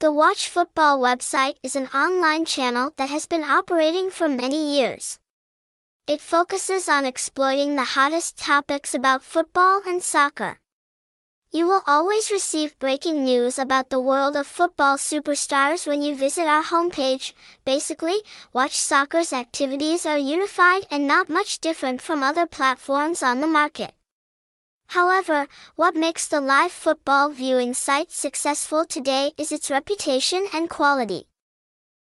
The Watch Football website is an online channel that has been operating for many years. It focuses on exploiting the hottest topics about football and soccer. You will always receive breaking news about the world of football superstars when you visit our homepage. Basically, Watch Soccer's activities are unified and not much different from other platforms on the market. However, what makes the live football viewing site successful today is its reputation and quality.